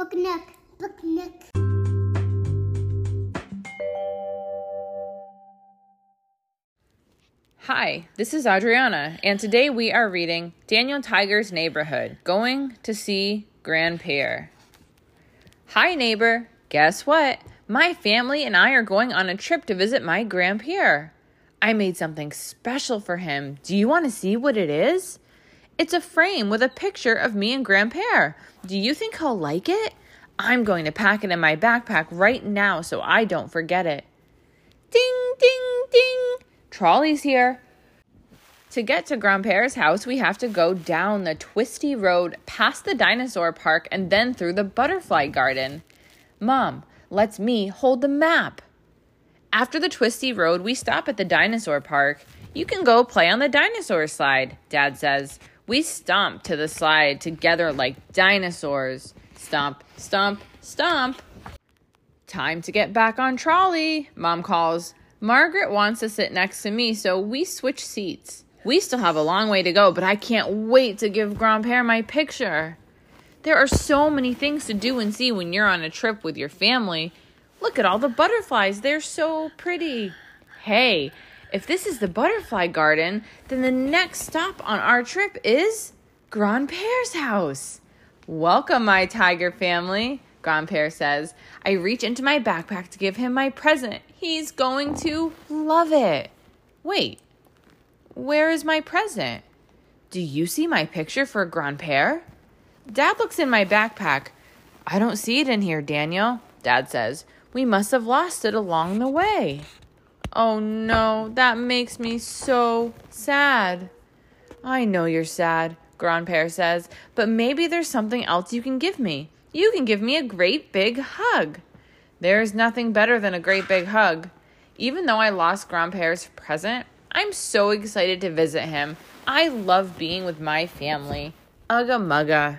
Book Nook. Book Nook. Hi, this is Adriana, and today we are reading Daniel Tiger's Neighborhood Going to See Grandpere. Hi, neighbor. Guess what? My family and I are going on a trip to visit my grandpere. I made something special for him. Do you want to see what it is? It's a frame with a picture of me and grandpere. Do you think he'll like it? I'm going to pack it in my backpack right now so I don't forget it. Ding, ding, ding. Trolley's here. To get to Grandpere's house, we have to go down the twisty road, past the dinosaur park, and then through the butterfly garden. Mom lets me hold the map. After the twisty road, we stop at the dinosaur park. You can go play on the dinosaur slide, Dad says. We stomp to the slide together like dinosaurs. Stomp, stomp, stomp. Time to get back on trolley, Mom calls. Margaret wants to sit next to me, so we switch seats. We still have a long way to go, but I can't wait to give Grandpere my picture. There are so many things to do and see when you're on a trip with your family. Look at all the butterflies, they're so pretty. Hey, if this is the butterfly garden, then the next stop on our trip is Grandpere's house. Welcome, my tiger family, Grandpere says. I reach into my backpack to give him my present. He's going to love it. Wait, where is my present? Do you see my picture for Grandpere? Dad looks in my backpack. I don't see it in here, Daniel, Dad says. We must have lost it along the way. Oh no, that makes me so sad. I know you're sad, Grandpere says, but maybe there's something else you can give me. You can give me a great big hug. There's nothing better than a great big hug. Even though I lost Grandpere's present, I'm so excited to visit him. I love being with my family. Ugga mugga.